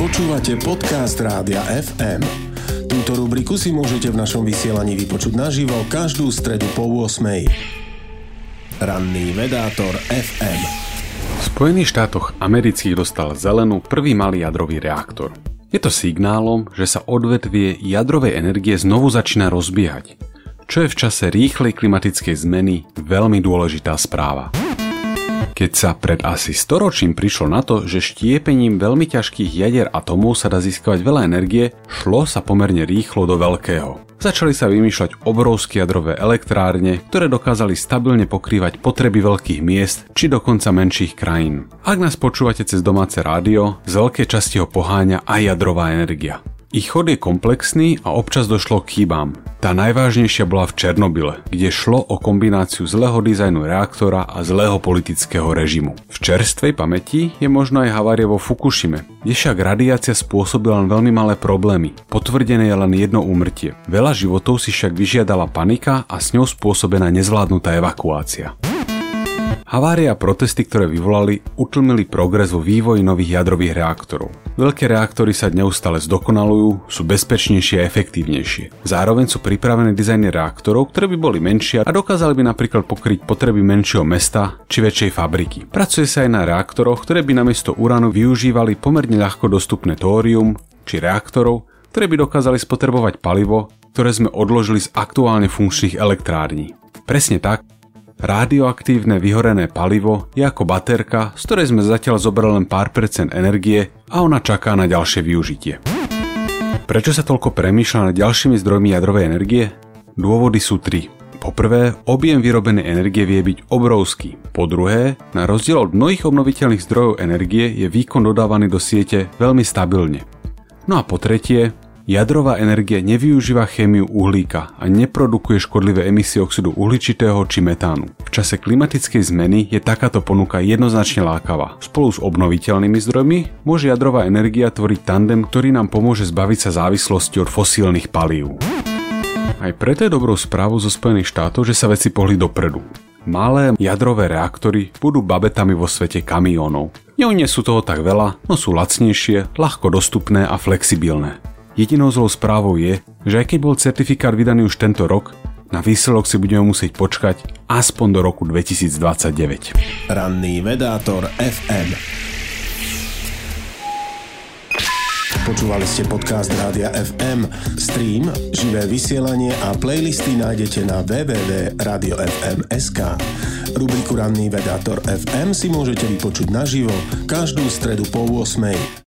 Počúvate podcast Rádia FM. Túto rubriku si môžete v našom vysielaní vypočuť naživo každú stredu po 8. Ranný vedátor FM. V Spojených štátoch amerických dostal zelenú prvý malý jadrový reaktor. Je to signálom, že sa odvetvie jadrovej energie znovu začína rozbiehať, čo je v čase rýchlej klimatickej zmeny veľmi dôležitá správa. Keď sa pred asi storočím prišlo na to, že štiepením veľmi ťažkých jadier atomov sa dá získavať veľa energie, šlo sa pomerne rýchlo do veľkého. Začali sa vymýšľať obrovské jadrové elektrárne, ktoré dokázali stabilne pokrývať potreby veľkých miest či dokonca menších krajín. Ak nás počúvate cez domáce rádio, z veľkej časti ho poháňa aj jadrová energia. Ich chod je komplexný a občas došlo k chybám. Tá najvážnejšia bola v Černobyle, kde šlo o kombináciu zlého dizajnu reaktora a zlého politického režimu. V čerstvej pamäti je možno aj havária vo Fukushime, kde však radiácia spôsobila len veľmi malé problémy. Potvrdené je len jedno úmrtie. Veľa životov si však vyžiadala panika a s ňou spôsobená nezvládnutá evakuácia. Havária a protesty, ktoré vyvolali, utlmili progres vo vývoji nových jadrových reaktorov. Veľké reaktory sa neustále zdokonalujú, sú bezpečnejšie a efektívnejšie. Zároveň sú pripravené dizajny reaktorov, ktoré by boli menšie a dokázali by napríklad pokryť potreby menšieho mesta či väčšej fabriky. Pracuje sa aj na reaktoroch, ktoré by namiesto uránu využívali pomerne ľahko dostupné tórium či reaktorov, ktoré by dokázali spotrebovať palivo, ktoré sme odložili z aktuálne funkčných elektrární. Presne tak, Radioaktívne vyhorené palivo je ako baterka, z ktorej sme zatiaľ zobrali len pár percent energie a ona čaká na ďalšie využitie. Prečo sa toľko premýšľa nad ďalšími zdrojmi jadrovej energie? Dôvody sú tri. Po prvé, objem vyrobenej energie vie byť obrovský. Po druhé, na rozdiel od mnohých obnoviteľných zdrojov energie je výkon dodávaný do siete veľmi stabilne. No a po tretie, Jadrová energia nevyužíva chémiu uhlíka a neprodukuje škodlivé emisie oxidu uhličitého či metánu. V čase klimatickej zmeny je takáto ponuka jednoznačne lákavá. Spolu s obnoviteľnými zdrojmi môže jadrová energia tvoriť tandem, ktorý nám pomôže zbaviť sa závislosti od fosílnych palív. Aj preto je dobrou správou zo Spojených štátov, že sa veci pohli dopredu. Malé jadrové reaktory budú babetami vo svete kamiónov. nie sú toho tak veľa, no sú lacnejšie, ľahko dostupné a flexibilné. Jedinou zlou správou je, že aj keď bol certifikát vydaný už tento rok, na výsledok si budeme musieť počkať aspoň do roku 2029. Ranný vedátor FM Počúvali ste podcast Rádia FM. Stream, živé vysielanie a playlisty nájdete na www.radiofm.sk. Rubriku Ranný vedátor FM si môžete vypočuť naživo každú stredu po 8.